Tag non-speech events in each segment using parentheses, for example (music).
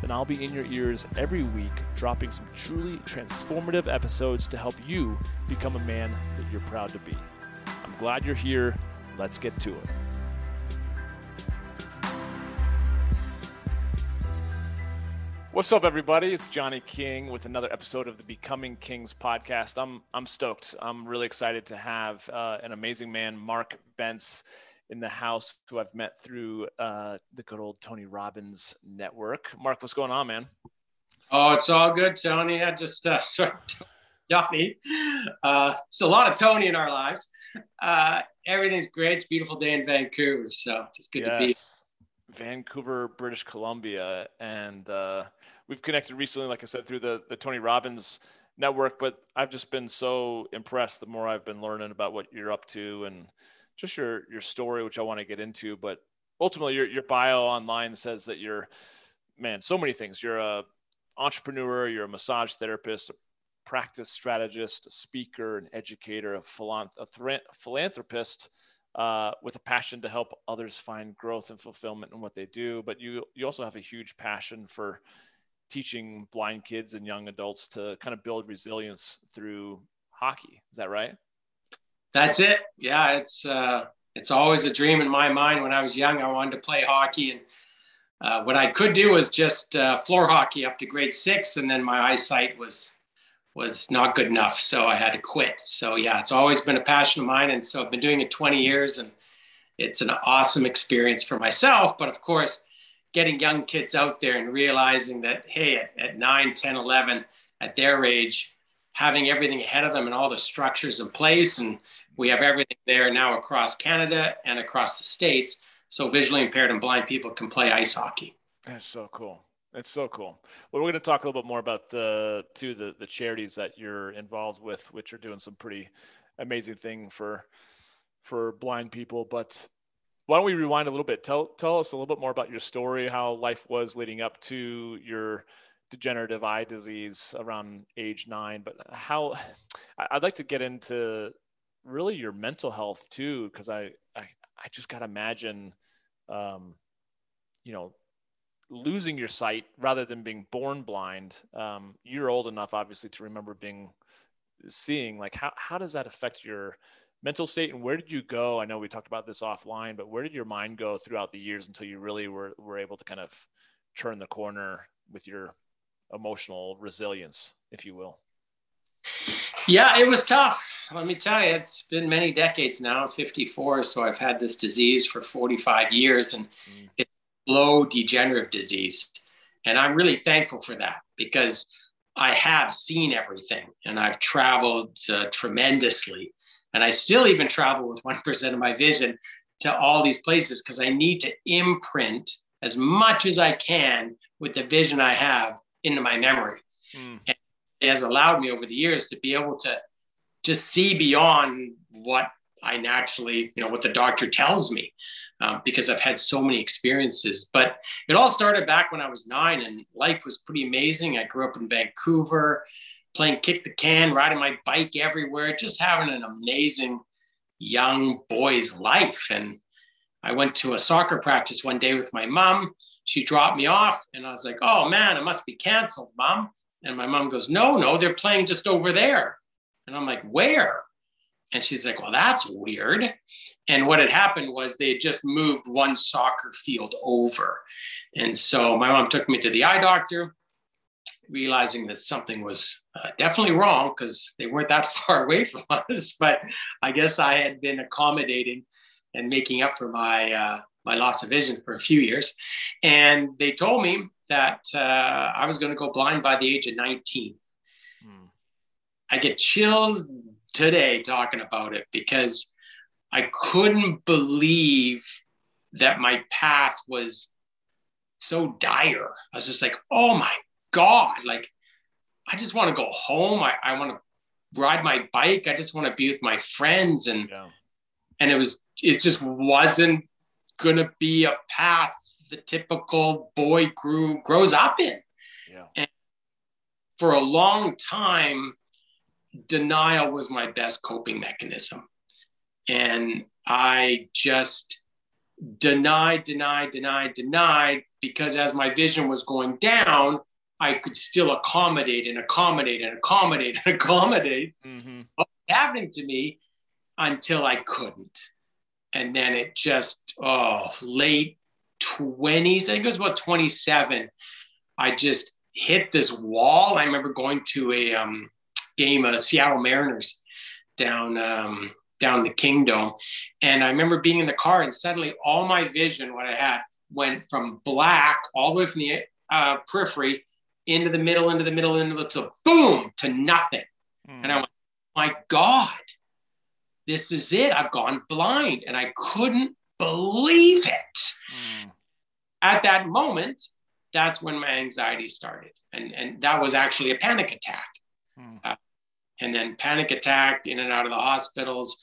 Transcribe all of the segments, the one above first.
then I'll be in your ears every week, dropping some truly transformative episodes to help you become a man that you're proud to be. I'm glad you're here. Let's get to it. What's up, everybody? It's Johnny King with another episode of the Becoming Kings podcast. I'm I'm stoked. I'm really excited to have uh, an amazing man, Mark Bentz, in the house, who I've met through uh, the good old Tony Robbins network. Mark, what's going on, man? Oh, it's all good, Tony. I just uh, (laughs) sorry, Johnny. Uh, it's a lot of Tony in our lives. Uh, everything's great. It's a beautiful day in Vancouver, so just good yes. to be. Vancouver, British Columbia, and uh, we've connected recently, like I said, through the the Tony Robbins network. But I've just been so impressed the more I've been learning about what you're up to and just your your story, which I want to get into. But ultimately, your your bio online says that you're man, so many things. You're a entrepreneur, you're a massage therapist, a practice strategist, a speaker, an educator, a, a philanthropist uh, with a passion to help others find growth and fulfillment in what they do. But you you also have a huge passion for teaching blind kids and young adults to kind of build resilience through hockey. Is that right? That's it. Yeah, it's uh, it's always a dream in my mind. When I was young, I wanted to play hockey, and uh, what I could do was just uh, floor hockey up to grade six, and then my eyesight was was not good enough, so I had to quit. So yeah, it's always been a passion of mine, and so I've been doing it 20 years, and it's an awesome experience for myself. But of course, getting young kids out there and realizing that hey, at, at 9, 10, 11, at their age, having everything ahead of them and all the structures in place, and we have everything there now across Canada and across the states, so visually impaired and blind people can play ice hockey. That's so cool. That's so cool. Well, we're going to talk a little bit more about the two the, the charities that you're involved with, which are doing some pretty amazing thing for for blind people. But why don't we rewind a little bit? Tell tell us a little bit more about your story, how life was leading up to your degenerative eye disease around age nine. But how I'd like to get into really your mental health too, because I, I I just got to imagine, um, you know, losing your sight rather than being born blind. Um, you're old enough obviously to remember being seeing like how, how does that affect your mental state and where did you go? I know we talked about this offline but where did your mind go throughout the years until you really were, were able to kind of turn the corner with your emotional resilience if you will yeah it was tough let me tell you it's been many decades now 54 so i've had this disease for 45 years and mm. it slow degenerative disease. And I'm really thankful for that because I have seen everything and I've traveled uh, tremendously. And I still even travel with 1% of my vision to all these places because I need to imprint as much as I can with the vision I have into my memory. Mm. And has allowed me over the years to be able to just see beyond what I naturally, you know, what the doctor tells me um, because I've had so many experiences. But it all started back when I was nine, and life was pretty amazing. I grew up in Vancouver, playing kick the can, riding my bike everywhere, just having an amazing young boy's life. And I went to a soccer practice one day with my mom. She dropped me off, and I was like, "Oh man, it must be canceled, mom." And my mom goes, "No, no, they're playing just over there." And I'm like, "Where?" And she's like, Well, that's weird. And what had happened was they had just moved one soccer field over. And so my mom took me to the eye doctor, realizing that something was uh, definitely wrong because they weren't that (laughs) far away from (laughs) us. But I guess I had been accommodating and making up for my, uh, my loss of vision for a few years. And they told me that uh, I was going to go blind by the age of 19. Hmm. I get chills today talking about it because I couldn't believe that my path was so dire. I was just like, oh my God, like, I just want to go home. I, I want to ride my bike. I just want to be with my friends. And, yeah. and it was, it just wasn't going to be a path the typical boy grew, grows up in. Yeah. And for a long time, denial was my best coping mechanism. And I just denied, denied, denied, denied, because as my vision was going down, I could still accommodate and accommodate and accommodate and (laughs) accommodate mm-hmm. happening to me until I couldn't. And then it just, oh, late 20s, I think it was about 27. I just hit this wall. I remember going to a um, game of Seattle Mariners down um, down the Kingdome, and I remember being in the car, and suddenly all my vision, what I had, went from black all the way from the uh, periphery into the middle, into the middle, into the to boom to nothing, mm. and I went, my God, this is it. I've gone blind, and I couldn't believe it. Mm. At that moment, that's when my anxiety started, and and that was actually a panic attack. Mm. Uh, and then panic attack in and out of the hospitals,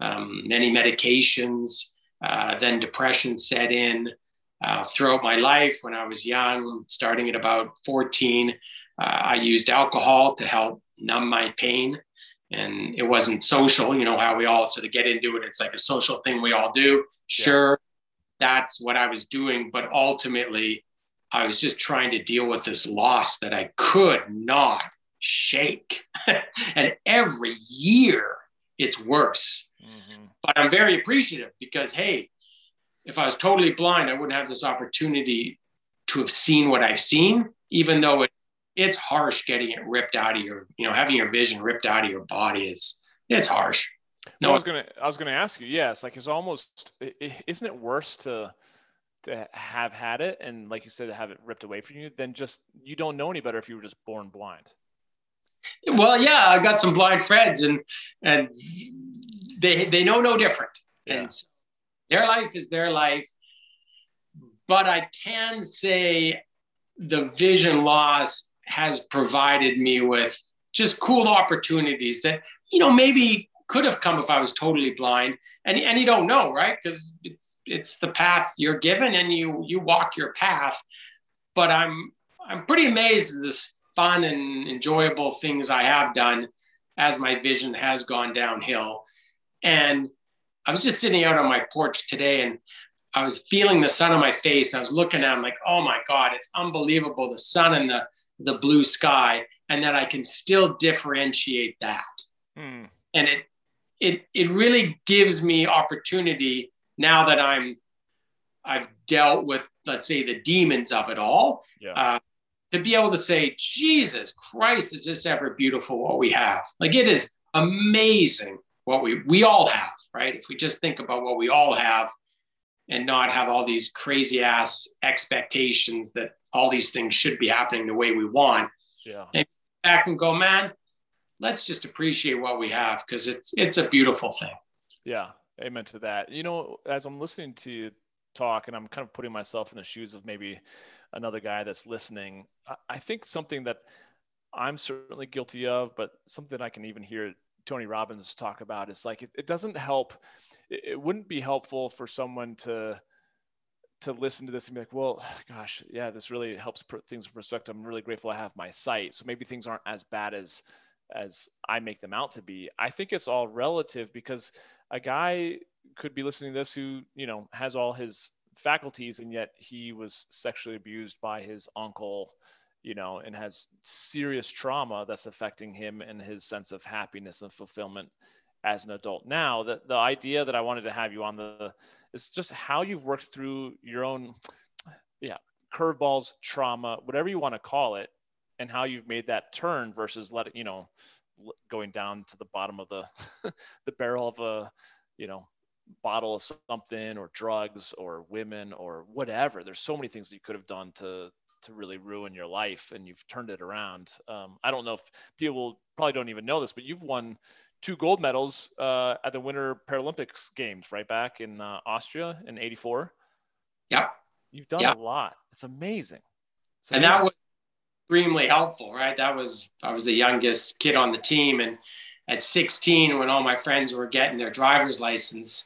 um, many medications. Uh, then depression set in uh, throughout my life. When I was young, starting at about 14, uh, I used alcohol to help numb my pain. And it wasn't social, you know, how we all sort of get into it. It's like a social thing we all do. Sure, yeah. that's what I was doing. But ultimately, I was just trying to deal with this loss that I could not shake. (laughs) and every year it's worse. Mm-hmm. But I'm very appreciative because, hey, if I was totally blind, I wouldn't have this opportunity to have seen what I've seen, even though it, it's harsh getting it ripped out of your, you know, having your vision ripped out of your body is, it's harsh. No, I was gonna, I was gonna ask you. Yes, like it's almost, isn't it worse to to have had it and, like you said, to have it ripped away from you than just you don't know any better if you were just born blind. Well, yeah, I got some blind friends, and and they they know no different, yeah. and their life is their life. But I can say the vision loss has provided me with just cool opportunities that you know maybe could have come if I was totally blind, and and you don't know, right? Because it's it's the path you're given, and you you walk your path. But I'm I'm pretty amazed at this fun and enjoyable things I have done as my vision has gone downhill. And I was just sitting out on my porch today and I was feeling the sun on my face. And I was looking at him like, oh my God, it's unbelievable the sun and the, the blue sky, and that I can still differentiate that. Mm. And it, it, it really gives me opportunity now that I'm, I've dealt with, let's say, the demons of it all. Yeah. Uh, to be able to say, Jesus Christ, is this ever beautiful what we have? Like it is amazing what we we all have, right? If we just think about what we all have and not have all these crazy ass expectations that all these things should be happening the way we want. Yeah. And back and go, man, let's just appreciate what we have because it's it's a beautiful thing. Yeah. Amen to that. You know, as I'm listening to you talk and I'm kind of putting myself in the shoes of maybe another guy that's listening. I think something that I'm certainly guilty of, but something I can even hear Tony Robbins talk about is like it, it doesn't help. It, it, wouldn't be helpful for someone to to listen to this and be like, well, gosh, yeah, this really helps put things in perspective. I'm really grateful I have my sight, so maybe things aren't as bad as as I make them out to be. I think it's all relative because a guy could be listening to this who you know has all his faculties and yet he was sexually abused by his uncle you know and has serious trauma that's affecting him and his sense of happiness and fulfillment as an adult now the, the idea that i wanted to have you on the is just how you've worked through your own yeah curveballs trauma whatever you want to call it and how you've made that turn versus letting, you know going down to the bottom of the (laughs) the barrel of a you know bottle of something or drugs or women or whatever. There's so many things that you could have done to to really ruin your life, and you've turned it around. Um, I don't know if people probably don't even know this, but you've won two gold medals uh, at the Winter Paralympics Games right back in uh, Austria in '84. Yeah, you've done a lot. It's amazing. It's amazing. And that was extremely helpful, right? That was I was the youngest kid on the team, and at 16, when all my friends were getting their driver's license,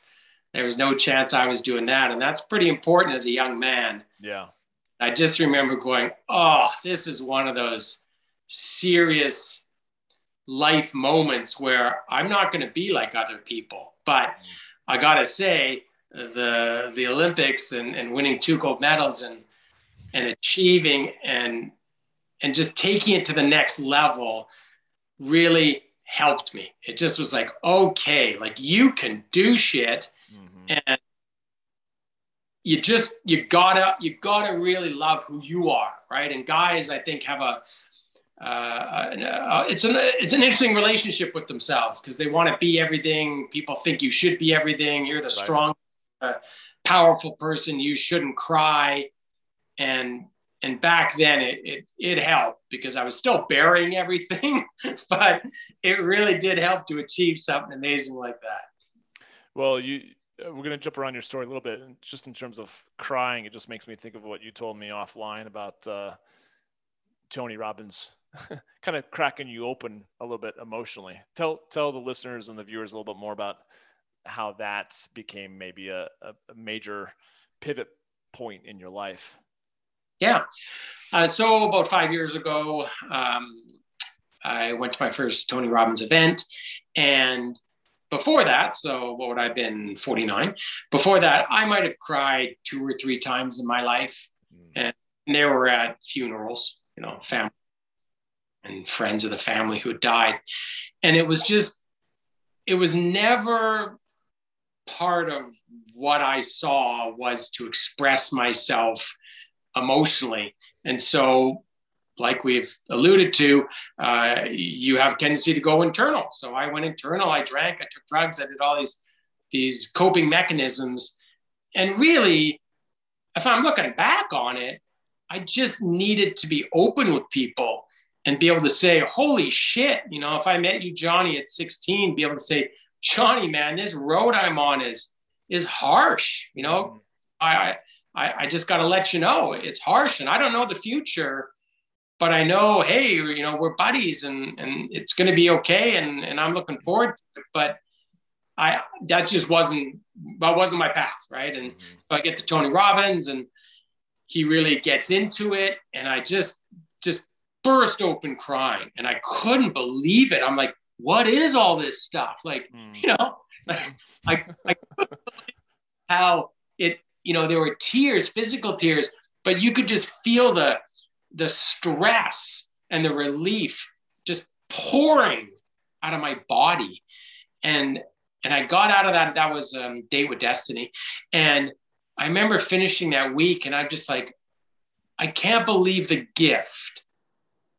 there was no chance I was doing that, and that's pretty important as a young man. Yeah. I just remember going, "Oh, this is one of those serious life moments where I'm not going to be like other people." But I gotta say, the the Olympics and, and winning two gold medals and and achieving and and just taking it to the next level really helped me. It just was like, okay, like you can do shit mm-hmm. and you just you gotta you gotta really love who you are, right? And guys, I think have a uh, uh, it's an it's an interesting relationship with themselves because they want to be everything. People think you should be everything. You're the right. strong, uh, powerful person. You shouldn't cry, and and back then it, it it helped because I was still burying everything, (laughs) but it really did help to achieve something amazing like that. Well, you uh, we're going to jump around your story a little bit, and just in terms of crying, it just makes me think of what you told me offline about uh, Tony Robbins (laughs) kind of cracking you open a little bit emotionally. Tell tell the listeners and the viewers a little bit more about how that became maybe a, a major pivot point in your life. Yeah. Uh, so about five years ago, um, I went to my first Tony Robbins event, and before that, so what would I have been 49? Before that, I might have cried two or three times in my life, mm. and they were at funerals, you know, family and friends of the family who had died. And it was just, it was never part of what I saw was to express myself emotionally. And so, like we've alluded to, uh, you have tendency to go internal. So I went internal. I drank. I took drugs. I did all these these coping mechanisms. And really, if I'm looking back on it, I just needed to be open with people and be able to say, holy shit, you know, if I met you, Johnny, at 16, be able to say, Johnny, man, this road I'm on is is harsh. You know, mm-hmm. I I, I just got to let you know it's harsh, and I don't know the future, but I know, hey, you know, we're buddies, and and it's going to be okay, and and I'm looking forward to it. But I that just wasn't that wasn't my path, right? And mm-hmm. so I get to Tony Robbins, and he really gets into it, and I just just burst open crying and I couldn't believe it. I'm like, what is all this stuff? Like, mm. you know, like, I, I (laughs) how it, you know, there were tears, physical tears, but you could just feel the the stress and the relief just pouring out of my body. And and I got out of that. That was um, Date with Destiny. And I remember finishing that week and I'm just like, I can't believe the gift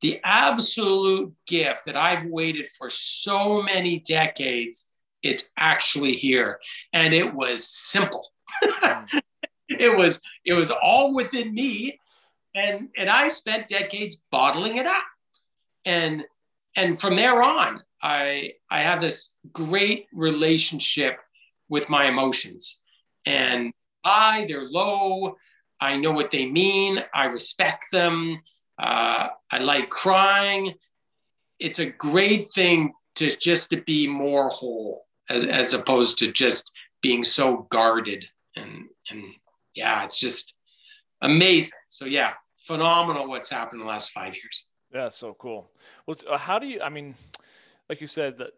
the absolute gift that I've waited for so many decades, it's actually here. And it was simple. (laughs) it was it was all within me. And and I spent decades bottling it up. And and from there on, I I have this great relationship with my emotions. And high, they're low. I know what they mean. I respect them. Uh, I like crying. It's a great thing to just to be more whole as, as opposed to just being so guarded and and yeah, it's just amazing. So yeah, phenomenal what's happened in the last five years. Yeah, so cool. Well, uh, how do you? I mean, like you said that,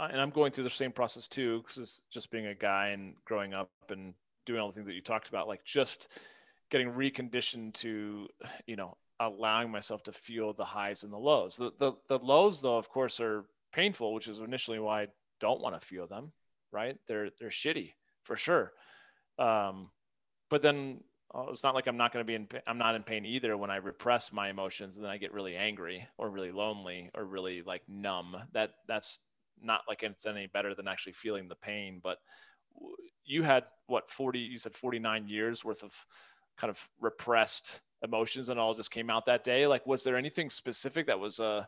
and I'm going through the same process too, because it's just being a guy and growing up and doing all the things that you talked about, like just getting reconditioned to, you know, allowing myself to feel the highs and the lows. The, the, the lows, though, of course, are painful, which is initially why I don't want to feel them. Right? They're they're shitty for sure. Um, but then uh, it's not like I'm not going to be in. I'm not in pain either when I repress my emotions and then I get really angry or really lonely or really like numb. That that's not like it's any better than actually feeling the pain. But you had what 40? You said 49 years worth of kind of repressed emotions and all just came out that day? Like, was there anything specific that was a uh,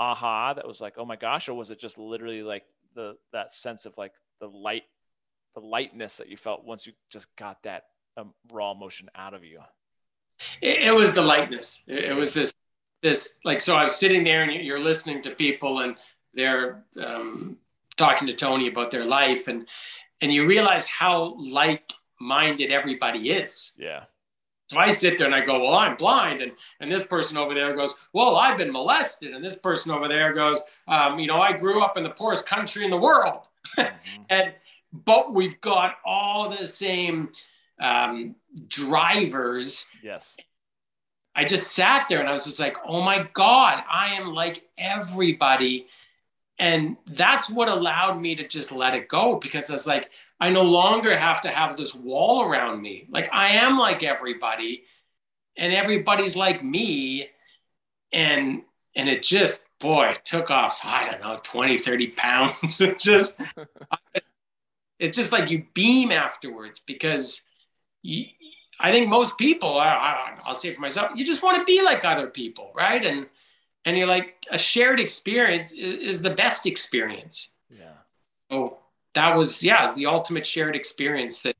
aha that was like, oh my gosh, or was it just literally like the that sense of like the light, the lightness that you felt once you just got that um, raw emotion out of you? It, it was the lightness. It, it, was this this like so I was sitting there and you're listening to people and they're um, talking to Tony about their life and and you realize how like-minded everybody is. Yeah. So I sit there and I go, well, I'm blind, and and this person over there goes, well, I've been molested, and this person over there goes, um, you know, I grew up in the poorest country in the world, (laughs) mm-hmm. and but we've got all the same um, drivers. Yes. I just sat there and I was just like, oh my God, I am like everybody. And that's what allowed me to just let it go because I was like, I no longer have to have this wall around me. Like I am like everybody and everybody's like me. And and it just, boy, it took off, I don't know, 20, 30 pounds. (laughs) it just (laughs) it's just like you beam afterwards because you, I think most people, I, will say for myself, you just want to be like other people, right? And and you're like a shared experience is, is the best experience. Yeah. Oh, that was yeah, it's the ultimate shared experience that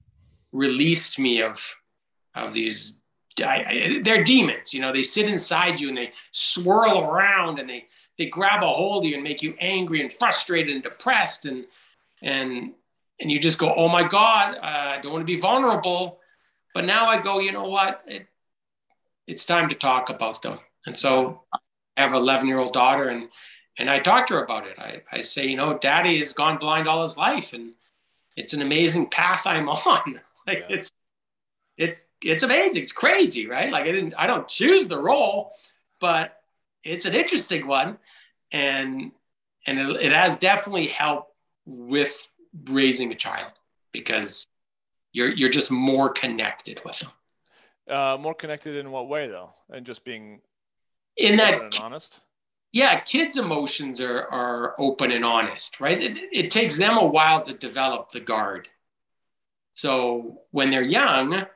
released me of of these. I, I, they're demons, you know. They sit inside you and they swirl around and they they grab a hold of you and make you angry and frustrated and depressed and and and you just go, oh my God, uh, I don't want to be vulnerable. But now I go, you know what? It, it's time to talk about them. And so I have an 11 year old daughter and and I talk to her about it. I, I say, you know, daddy has gone blind all his life and it's an amazing path I'm (laughs) on. (laughs) like yeah. it's it's it's amazing. It's crazy, right? Like I didn't I don't choose the role, but it's an interesting one. And and it, it has definitely helped with raising a child because you're you're just more connected with them. Uh, more connected in what way though? And just being in that honest. Yeah, kids' emotions are are open and honest, right? It, it takes them a while to develop the guard. So when they're young,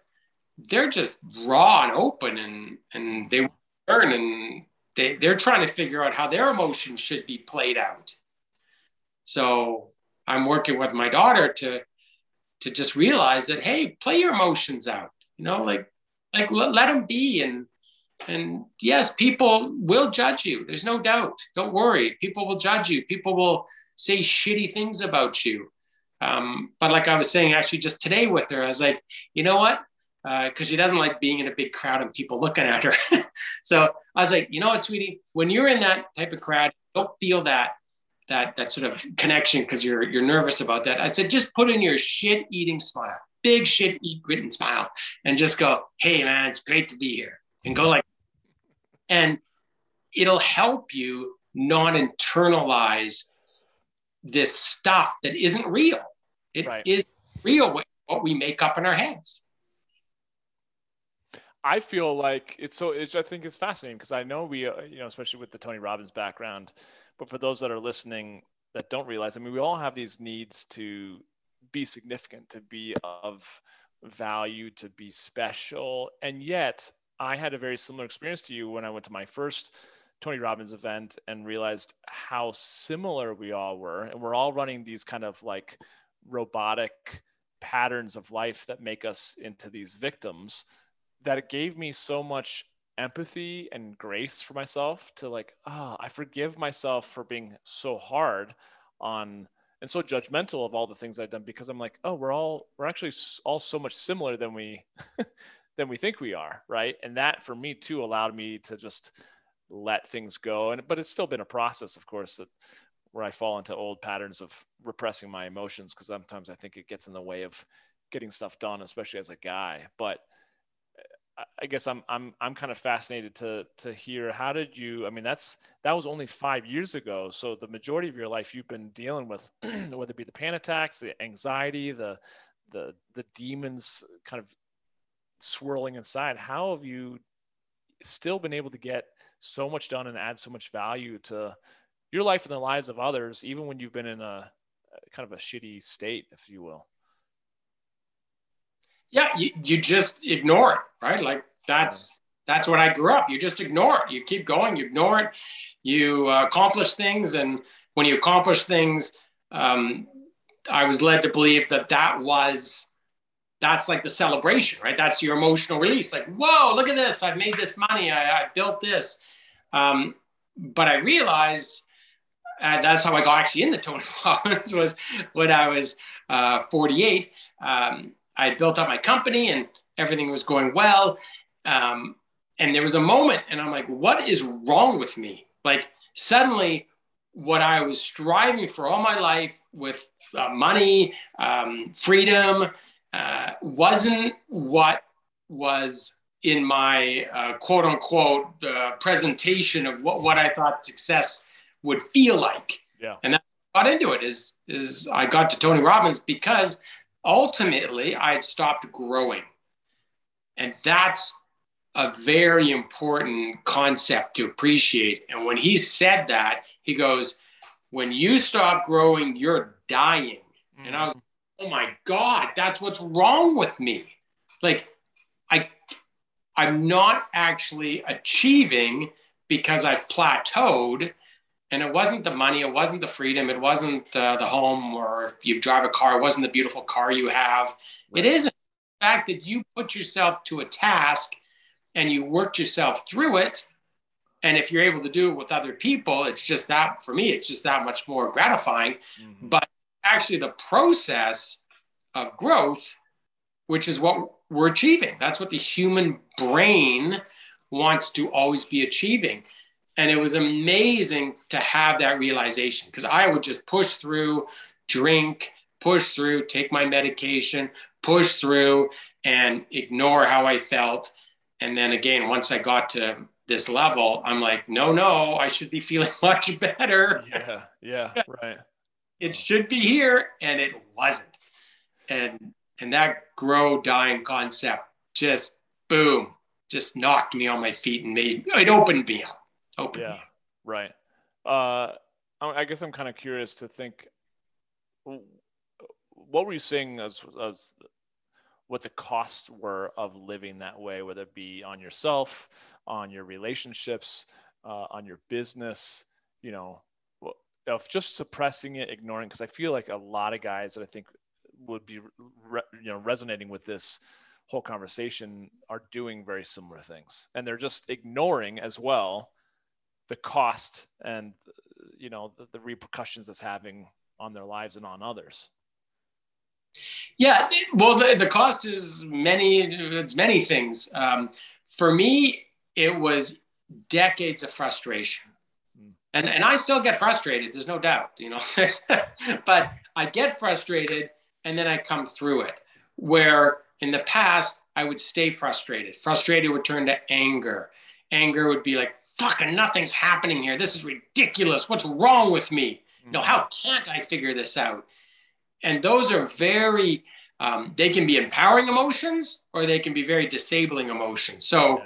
they're just raw and open, and and they learn, and they they're trying to figure out how their emotions should be played out. So I'm working with my daughter to to just realize that hey, play your emotions out. You know, like like let, let them be and and yes, people will judge you. There's no doubt. Don't worry. People will judge you. People will say shitty things about you. Um, but like I was saying, actually, just today with her, I was like, you know what? Because uh, she doesn't like being in a big crowd and people looking at her. (laughs) so I was like, you know what, sweetie? When you're in that type of crowd, don't feel that that that sort of connection because you're you're nervous about that. I said just put in your shit eating smile, big shit eating smile, and just go, hey man, it's great to be here, and go like, and it'll help you not internalize this stuff that isn't real. It right. is real what we make up in our heads. I feel like it's so. It's, I think it's fascinating because I know we, uh, you know, especially with the Tony Robbins background, but for those that are listening that don't realize, I mean, we all have these needs to be significant, to be of value, to be special. And yet, I had a very similar experience to you when I went to my first Tony Robbins event and realized how similar we all were. And we're all running these kind of like robotic patterns of life that make us into these victims that it gave me so much empathy and grace for myself to like ah oh, i forgive myself for being so hard on and so judgmental of all the things i've done because i'm like oh we're all we're actually all so much similar than we (laughs) than we think we are right? And that for me too allowed me to just let things go. And but it's still been a process of course that where i fall into old patterns of repressing my emotions because sometimes i think it gets in the way of getting stuff done especially as a guy. But uh, I guess I'm I'm I'm kind of fascinated to to hear how did you I mean that's that was only 5 years ago. So the majority of your life you've been dealing with (clears throat) whether it be the panic attacks the anxiety the the the demons kind of swirling inside how have you still been able to get so much done and add so much value to your life and the lives of others even when you've been in a kind of a shitty state if you will yeah, you, you just ignore it, right? Like that's that's what I grew up. You just ignore it. You keep going. You ignore it. You uh, accomplish things, and when you accomplish things, um, I was led to believe that that was that's like the celebration, right? That's your emotional release. Like, whoa, look at this! I've made this money. I, I built this. Um, but I realized uh, that's how I got actually in the Tony (laughs) Robbins was when I was uh, 48. Um, I built up my company and everything was going well. Um, and there was a moment, and I'm like, what is wrong with me? Like, suddenly, what I was striving for all my life with uh, money, um, freedom, uh, wasn't what was in my uh, quote unquote uh, presentation of what, what I thought success would feel like. Yeah. And I got into it is is I got to Tony Robbins because ultimately I had stopped growing. And that's a very important concept to appreciate. And when he said that, he goes, When you stop growing, you're dying. Mm-hmm. And I was, Oh my God, that's what's wrong with me. Like, I, I'm not actually achieving because I plateaued. And it wasn't the money, it wasn't the freedom, it wasn't uh, the home or you drive a car, it wasn't the beautiful car you have. Right. It is the fact that you put yourself to a task and you worked yourself through it. And if you're able to do it with other people, it's just that for me, it's just that much more gratifying. Mm-hmm. But actually, the process of growth, which is what we're achieving, that's what the human brain wants to always be achieving. And it was amazing to have that realization because I would just push through, drink, push through, take my medication, push through, and ignore how I felt. And then again, once I got to this level, I'm like, no, no, I should be (laughs) feeling much better. Yeah, yeah, right. It should be here, and it wasn't. And and that grow dying concept just boom, just knocked me on my feet and made it opened me up. Opened yeah, right. Uh, I guess I'm kind of curious to think. What were you seeing as as what the costs were of living that way, whether it be on yourself, on your relationships, uh, on your business, you know, of just suppressing it, ignoring. Because I feel like a lot of guys that I think would be, re- you know, resonating with this whole conversation are doing very similar things, and they're just ignoring as well the cost and you know the, the repercussions it's having on their lives and on others. Yeah, well, the, the cost is many. It's many things. Um, for me, it was decades of frustration. And and I still get frustrated. There's no doubt, you know. (laughs) but I get frustrated, and then I come through it. Where in the past I would stay frustrated. Frustrated would turn to anger. Anger would be like, "Fucking nothing's happening here. This is ridiculous. What's wrong with me? You know, how can't I figure this out?" and those are very um, they can be empowering emotions or they can be very disabling emotions so yeah.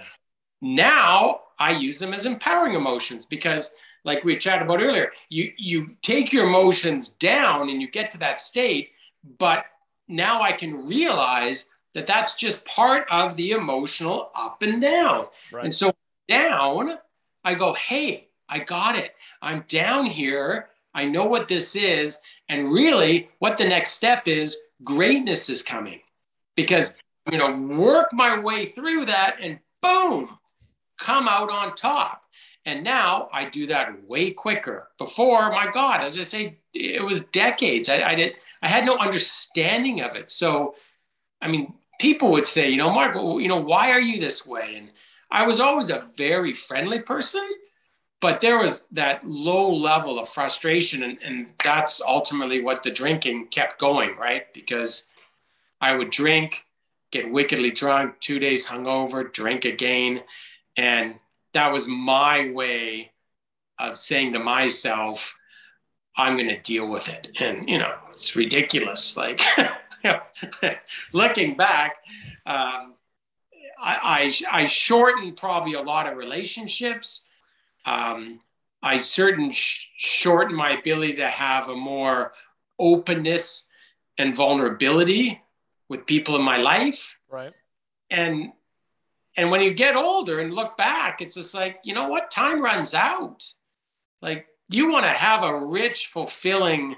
now i use them as empowering emotions because like we chatted about earlier you you take your emotions down and you get to that state but now i can realize that that's just part of the emotional up and down. Right. and so down i go hey i got it. I'm down here. I know what this is. And really, what the next step is, greatness is coming. Because I'm going to work my way through that and boom, come out on top. And now I do that way quicker. Before, my God, as I say, it was decades. I, I did. I had no understanding of it. So, I mean, people would say, you know, Mark, you know, why are you this way? And I was always a very friendly person, but there was that low level of frustration and, and that's ultimately what the drinking kept going right because i would drink get wickedly drunk two days hungover drink again and that was my way of saying to myself i'm going to deal with it and you know it's ridiculous like (laughs) looking back um, I, I, I shortened probably a lot of relationships um, I certain sh- shorten my ability to have a more openness and vulnerability with people in my life. Right. And and when you get older and look back, it's just like, you know what? Time runs out. Like you want to have a rich, fulfilling,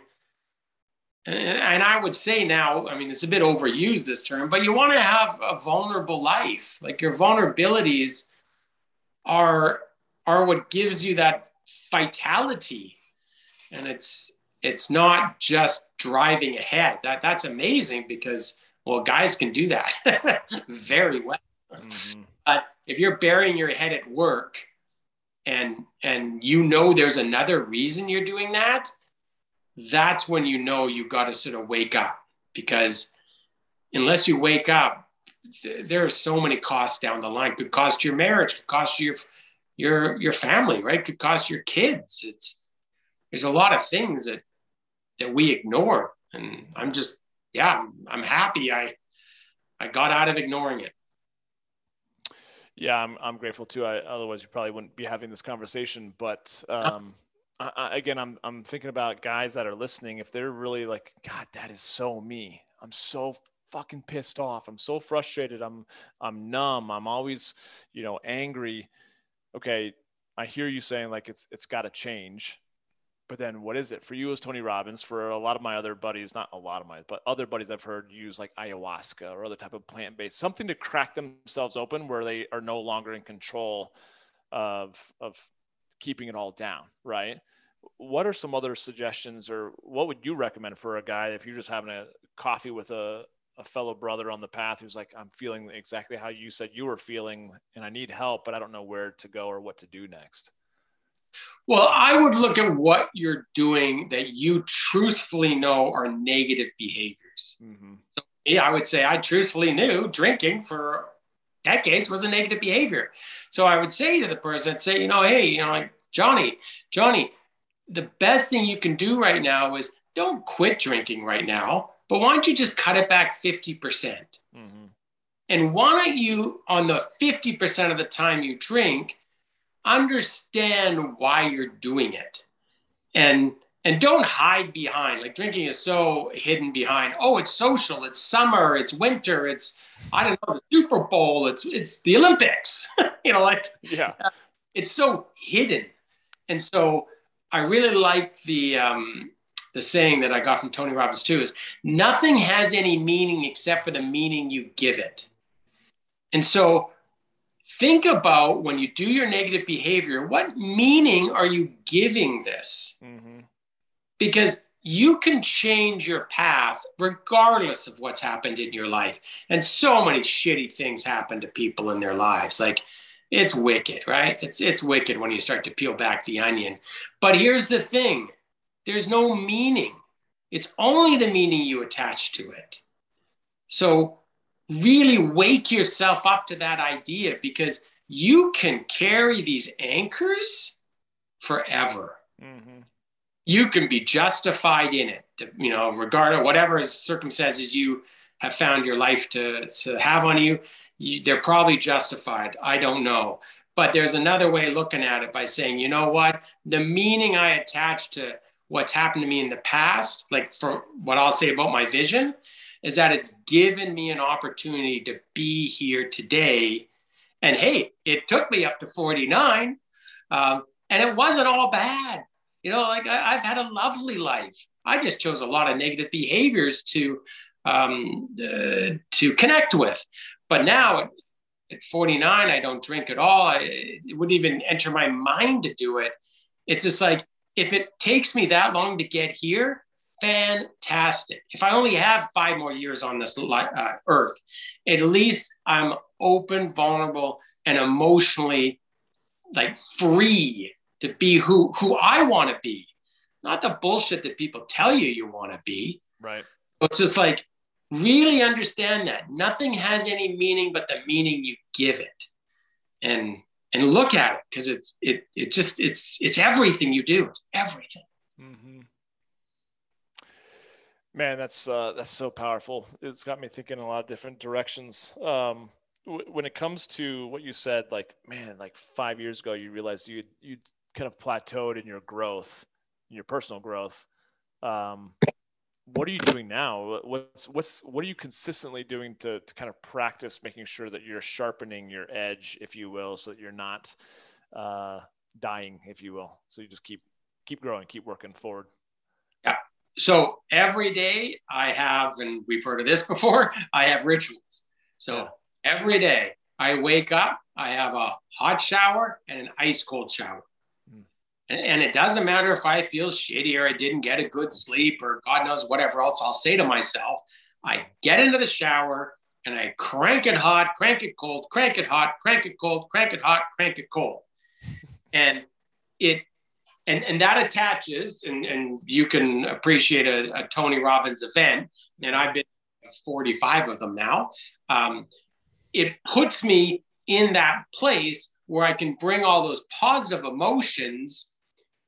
and, and I would say now, I mean, it's a bit overused this term, but you want to have a vulnerable life. Like your vulnerabilities are are what gives you that vitality. And it's it's not just driving ahead. That that's amazing because well, guys can do that (laughs) very well. Mm-hmm. But if you're burying your head at work and and you know there's another reason you're doing that, that's when you know you've got to sort of wake up because unless you wake up, th- there are so many costs down the line. Could cost your marriage, could cost your your your family, right? Could cost your kids. It's there's a lot of things that that we ignore, and I'm just yeah, I'm, I'm happy I I got out of ignoring it. Yeah, I'm I'm grateful too. I, otherwise, you probably wouldn't be having this conversation. But um, I, I, again, I'm I'm thinking about guys that are listening. If they're really like, God, that is so me. I'm so fucking pissed off. I'm so frustrated. I'm I'm numb. I'm always, you know, angry. Okay, I hear you saying like it's it's got to change but then what is it for you as Tony Robbins? For a lot of my other buddies, not a lot of my, but other buddies I've heard use like ayahuasca or other type of plant based, something to crack themselves open where they are no longer in control of of keeping it all down, right? What are some other suggestions, or what would you recommend for a guy if you're just having a coffee with a a fellow brother on the path who's like, I'm feeling exactly how you said you were feeling, and I need help, but I don't know where to go or what to do next. Well, I would look at what you're doing that you truthfully know are negative behaviors. Mm-hmm. So, yeah, I would say I truthfully knew drinking for decades was a negative behavior. So I would say to the person, I'd say, you know, hey, you know, like Johnny, Johnny, the best thing you can do right now is don't quit drinking right now, but why don't you just cut it back 50%? percent mm hmm And why don't you, on the 50% of the time you drink, understand why you're doing it. And and don't hide behind like drinking is so hidden behind. Oh it's social it's summer it's winter it's i don't know the super bowl it's it's the olympics. (laughs) You know like yeah. it's so hidden. And so i really like the um the saying that i got from tony robbins too is nothing has any meaning except for the meaning you give it. And so think about when you do your negative behavior, what meaning are you giving this? Mm-hmm. Because you can change your path regardless of what's happened in your life. And so many shitty things happen to people in their lives. Like it's wicked, right? It's it's wicked when you start to peel back the onion. But here's the thing. There's no meaning. It's only the meaning you attach to it. So really wake yourself up to that idea because you can carry these anchors forever. Mm-hmm. You can be justified in it, you know, regardless of whatever circumstances you have found your life to, to have on you, you, they're probably justified. I don't know. But there's another way looking at it by saying, you know what? The meaning I attach to what's happened to me in the past, like for what I'll say about my vision, is that it's given me an opportunity to be here today. And hey, it took me up to 49, um, and it wasn't all bad. You know, like I, have had a lovely life. I just chose a lot of negative behaviors to um, uh, to connect with. But now at 49, I don't drink at all. I, it wouldn't even enter my mind to do it. It's just like if it takes me that long to get here, fantastic. If I only have five more years on this uh, earth, at least I'm open, vulnerable, and emotionally like free to be who who I want to be, not the bullshit that people tell you you want to be. Right. It's just like really understand that nothing has any meaning but the meaning you give it, and and look at it because it's it it just it's it's everything you do. It's everything. Mm-hmm. Man, that's uh, that's so powerful. It's got me thinking in a lot of different directions. Um, w- when it comes to what you said, like man, like five years ago, you realized you you kind of plateaued in your growth, in your personal growth. Um, what are you doing now? What's what's what are you consistently doing to to kind of practice making sure that you're sharpening your edge, if you will, so that you're not uh, dying, if you will. So you just keep keep growing, keep working forward so every day I have, and we've heard of this (laughs) before, I have rituals. So yeah. every day I wake up I have a hot shower and an ice cold shower. Mm. And, and it doesn't matter if I feel shitty or I didn't get a good sleep or God knows whatever else, I'll say to myself, I get into the shower and I crank it hot, crank it cold, crank it hot, crank it cold, crank it hot, crank it cold. (laughs) and it and, and that attaches, and, and you can appreciate a, a Tony Robbins event, and I've been 45 of them now. Um, it puts me in that place where I can bring all those positive emotions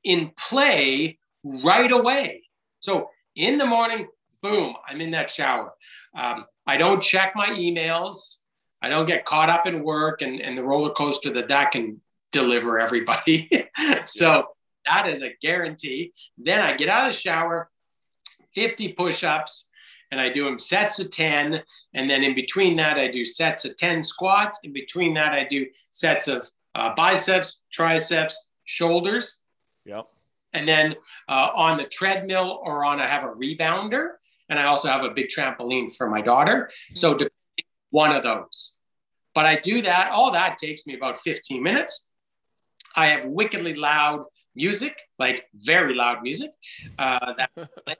in play right away. So in the morning, boom, I'm in that shower. Um, I don't check my emails. I don't get caught up in work and, and the roller coaster that that can deliver everybody. (laughs) so that is a guarantee. Then I get out of the shower, 50 push ups, and I do them sets of 10. And then in between that, I do sets of 10 squats. In between that, I do sets of uh, biceps, triceps, shoulders. Yep. And then uh, on the treadmill or on, I have a rebounder. And I also have a big trampoline for my daughter. So one of those. But I do that. All that takes me about 15 minutes. I have wickedly loud music, like very loud music. Uh, that, (laughs)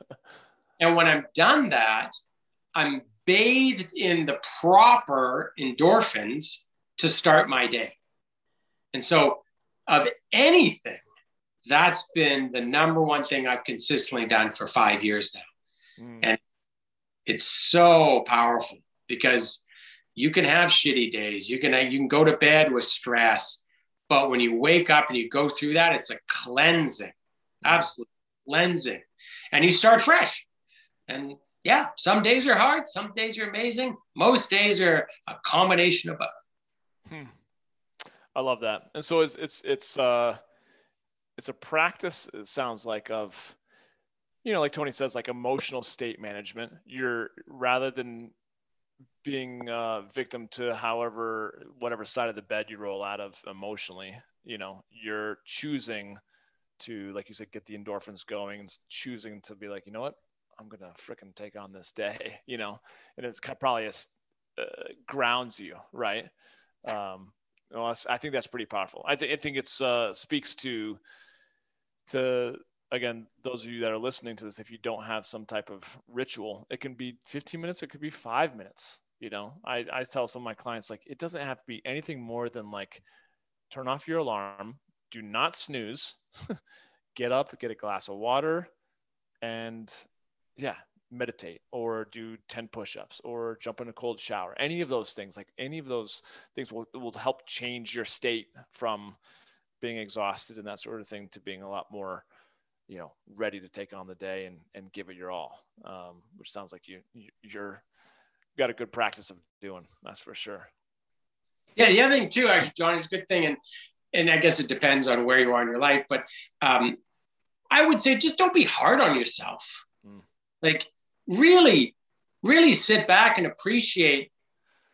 and when I'm done that, I'm bathed in the proper endorphins to start my day. And so, of anything, that's been the number one thing I've consistently done for five years now. Mm. And it's so powerful because you can have shitty days. You can you can go to bed with stress. But when you wake up and you go through that, it's a cleansing, absolute cleansing. And you start fresh. And yeah, some days are hard, some days are amazing. Most days are a combination of both. Hmm. I love that. And so it's it's it's uh it's a practice, it sounds like, of you know, like Tony says, like emotional state management. You're rather than being a victim to however whatever side of the bed you roll out of emotionally you know you're choosing to like you said get the endorphins going and choosing to be like you know what? I'm gonna freaking take on this day (laughs) you know? And it's probably a, uh, grounds you right? Um well, i think that's pretty powerful. I, th- I think it's uh speaks to to again, those of you that are listening to this, if you don't have some type of ritual, it can be 15 minutes, it could be five minutes. You know, I, I tell some of my clients, like, it doesn't have to be anything more than like turn off your alarm, do not snooze, (laughs) get up, get a glass of water, and yeah, meditate or do 10 push-ups or jump in a cold shower. Any of those things like any of those things will, will help change your state from being exhausted and that sort of thing to being a lot more you know ready to take on the day and and give it your all um, which sounds like you, you you're got a good practice of doing that's for sure yeah the other thing too actually john is a good thing and and i guess it depends on where you are in your life but um, i would say just don't be hard on yourself mm. like really really sit back and appreciate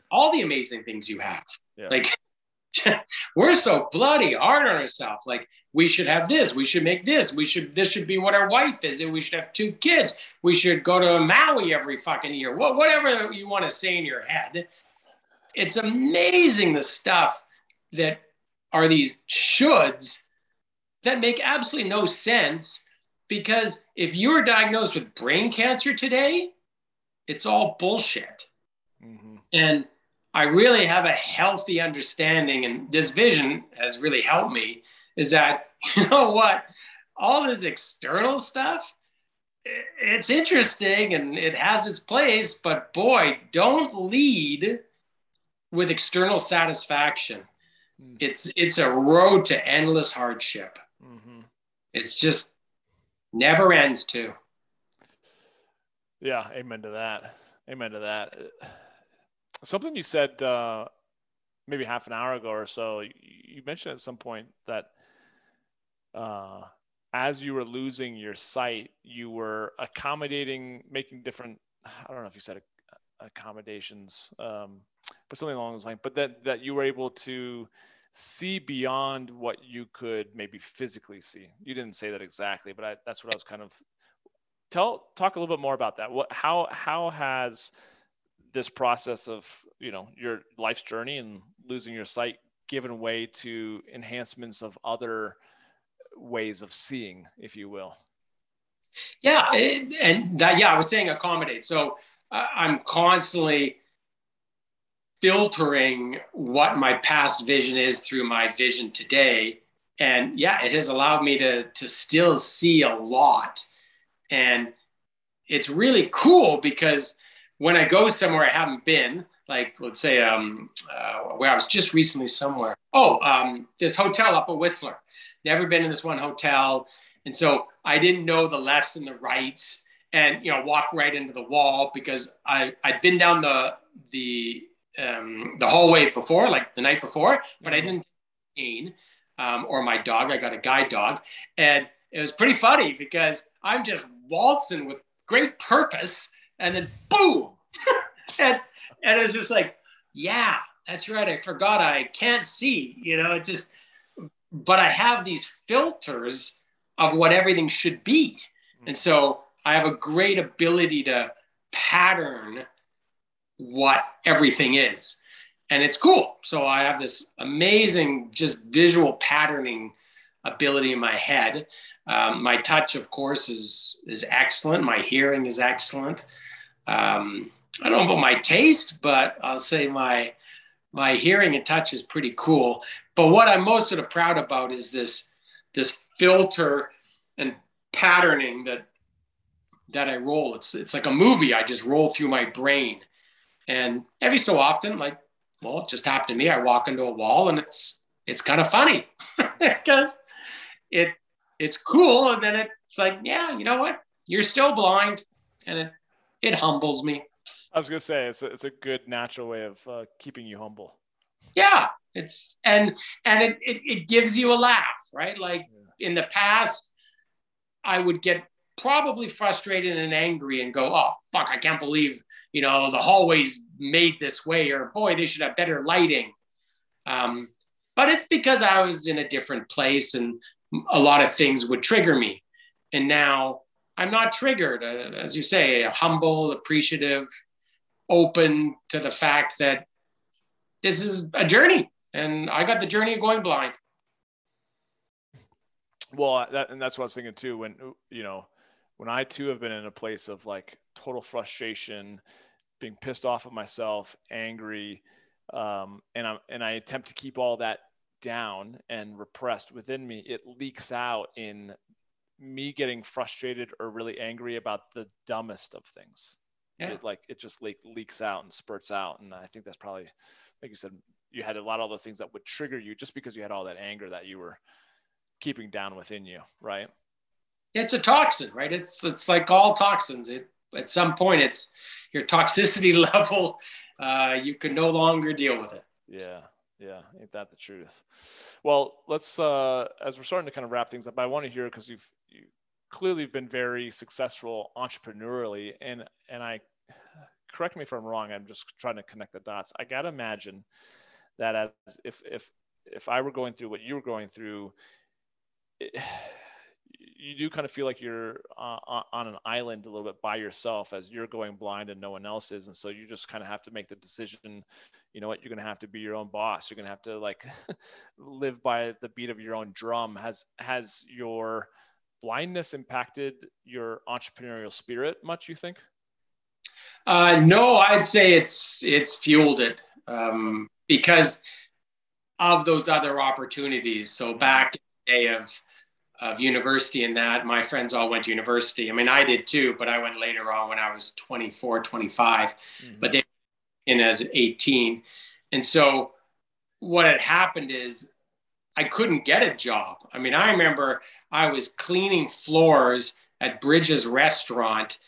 all the amazing things you have yeah. like (laughs) we're so bloody hard on ourselves. Like we should have this, we should make this, we should this should be what our wife is, and we should have two kids. We should go to Maui every fucking year. What whatever you want to say in your head. It's amazing the stuff that are these shoulds that make absolutely no sense because if you're diagnosed with brain cancer today, it's all bullshit. Mm-hmm. And I really have a healthy understanding, and this vision has really helped me. Is that (laughs) you know what? All this external stuff, it's interesting and it has its place, but boy, don't lead with external satisfaction. Mm. It's it's a road to endless hardship. Mm-hmm. It's just never ends too. Yeah, amen to that. Amen to that something you said uh, maybe half an hour ago or so. You mentioned at some point that uh, as you were losing your sight, you were accommodating, making different. I don't know if you said accommodations, um, but something along those lines. But that that you were able to see beyond what you could maybe physically see. You didn't say that exactly, but I, that's what I was kind of tell talk a little bit more about that. What how how has this process of you know your life's journey and losing your sight given way to enhancements of other ways of seeing, if you will. Yeah, and that yeah, I was saying accommodate. So uh, I'm constantly filtering what my past vision is through my vision today, and yeah, it has allowed me to to still see a lot, and it's really cool because when I go somewhere I haven't been, like let's say um, uh, where I was just recently somewhere. Oh, um, this hotel up at Whistler. Never been in this one hotel, and so I didn't know the lefts and the rights, and you know walk right into the wall because I I'd been down the the um, the hallway before, like the night before, but I mm-hmm. didn't pain um, or my dog. I got a guide dog, and it was pretty funny because I'm just waltzing with great purpose, and then boom, (laughs) and and it's just like, yeah, that's right. I forgot I can't see. You know, it just, but I have these filters of what everything should be, hmm. and so I have a great ability to pattern what everything is, and it's cool. So I have this amazing, just visual patterning ability in my head. Um, my touch, of course, is is excellent. My hearing is excellent. Um, I don't know about my taste, but I'll say my my hearing and touch is pretty cool. But what I'm most sort of proud about is this this filter and patterning that that I roll. It's it's like a movie. I just roll through my brain, and every so often, like well, it just happened to me. I walk into a wall, and it's it's kind of funny (laughs) because it it's cool, and then it's like, yeah, you know what? You're still blind, and it it humbles me. I was gonna say it's a, it's a good natural way of uh, keeping you humble. Yeah, it's and and it, it, it gives you a laugh, right? Like yeah. in the past, I would get probably frustrated and angry and go, "Oh fuck, I can't believe you know the hallways made this way," or "Boy, they should have better lighting." Um, but it's because I was in a different place and a lot of things would trigger me, and now I'm not triggered. Uh, as you say, humble, appreciative, open to the fact that this is a journey and I got the journey of going blind. Well, that, and that's what I was thinking too. When, you know, when I too have been in a place of like total frustration, being pissed off at myself, angry, um, and I'm, and I attempt to keep all that down and repressed within me, it leaks out in me getting frustrated or really angry about the dumbest of things. Yeah. it like it just like leaks out and spurts out and i think that's probably like you said you had a lot of other things that would trigger you just because you had all that anger that you were keeping down within you right? It's a toxin right? It's it's like all toxins. It at some point it's your toxicity (laughs) level uh, you can no longer deal with it. Yeah yeah ain't that the truth? Well let's uh as we're starting to kind of wrap things up i want to hear because you've you clearly been very successful entrepreneurially and and i correct me if i'm wrong i'm just trying to connect the dots. I gotta imagine that as if if if i were going through what you were going through it, you do kind of feel like you're uh, on an island a little bit by yourself as you're going blind and no one else is and so you just kind of have to make the decision you know what you're going to have to be your own boss. You're going to have to like (laughs) live by the beat of your own drum. Has has your blindness impacted your entrepreneurial spirit much you think? Uh, no i'd say it's it's fueled it um, because of those other opportunities. So back in the day of of university and that my friends all went to university i mean i did too but i went later on when i was 24 25 mm-hmm. but they in as 18 and so what had happened is i couldn't get a job i mean i remember I was cleaning floors at Bridges Restaurant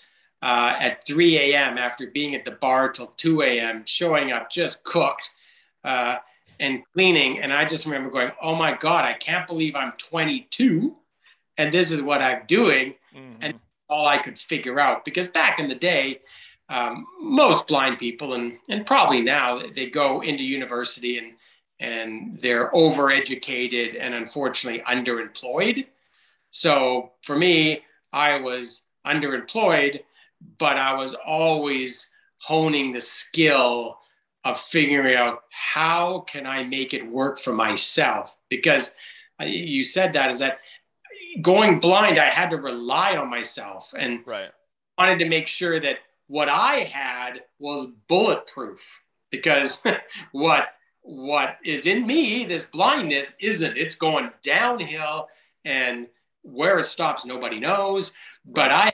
uh, at 3 a.m. after being at the bar till 2 a.m., showing up just cooked uh, and cleaning. And I just remember going, oh my God, I can't believe I'm 22 and this is what I'm doing. Mm-hmm. And all I could figure out, because back in the day, um, most blind people, and, and probably now, they go into university and, and they're overeducated and unfortunately underemployed. So for me, I was underemployed, but I was always honing the skill of figuring out how can I make it work for myself? Because you said that is that going blind I had to rely on myself and right. wanted to make sure that what I had was bulletproof because (laughs) what what is in me this blindness isn't. It's going downhill and where it stops nobody knows. But I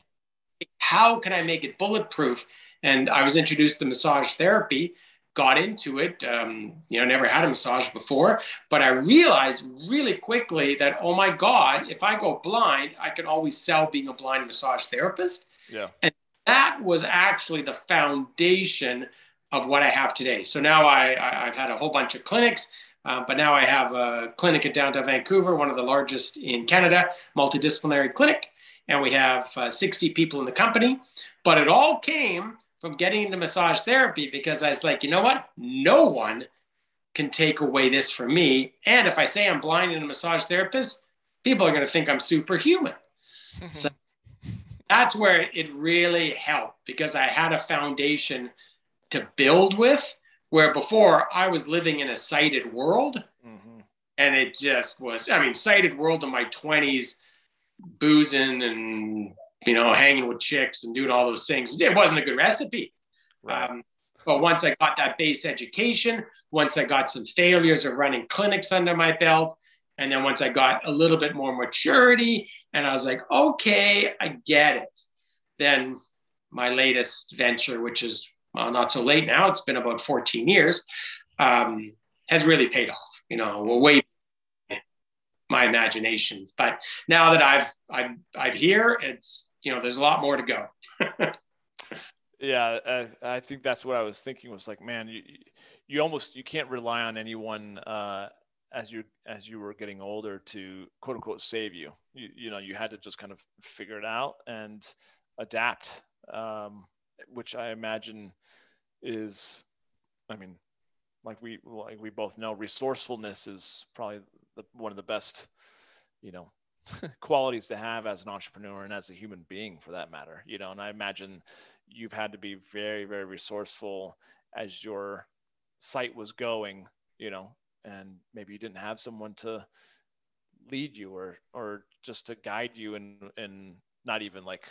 how can I make it bulletproof? And I was introduced to massage therapy got into it. Um, you know, never had a massage before, but I realized really quickly that, oh my God, if I go blind, I can always sell being a blind massage therapist. Yeah. And that was actually the foundation of what I have today. So now I, I, have had a whole bunch of clinics, uh, but now I have a clinic in downtown Vancouver, one of the largest in Canada, multidisciplinary clinic. And we have uh, 60 people in the company. But it all came from getting into massage therapy because I was like, you know what? No one can take away this from me. And if I say I'm blind and a massage therapist, people are going to think I'm superhuman. (laughs) so that's where it really helped because I had a foundation to build with. Where before I was living in a sighted world, mm-hmm. and it just was. I mean, sighted world in my twenties, boozing and you know, hanging with chicks and doing all those things. It wasn't a good recipe. Right. Um, but once I got that base education, once I got some failures of running clinics under my belt, and then once I got a little bit more maturity and I was like, okay, I get it. Then my latest venture, which is well, not so late now, it's been about 14 years, um, has really paid off. You know, way my imaginations. But now that I've I've I've here, it's you know, there's a lot more to go. yeah, I, I, think that's what I was thinking. Was like, man, you you almost you can't rely on anyone uh, as you as you were getting older to quote unquote save you. You you know, you had to just kind of figure it out and adapt, um, which I imagine is, I mean, like we like we both know, resourcefulness is probably the, one of the best, you know, (laughs) qualities to have as an entrepreneur and as a human being for that matter you know and i imagine you've had to be very very resourceful as your sight was going you know and maybe you didn't have someone to lead you or or just to guide you and and not even like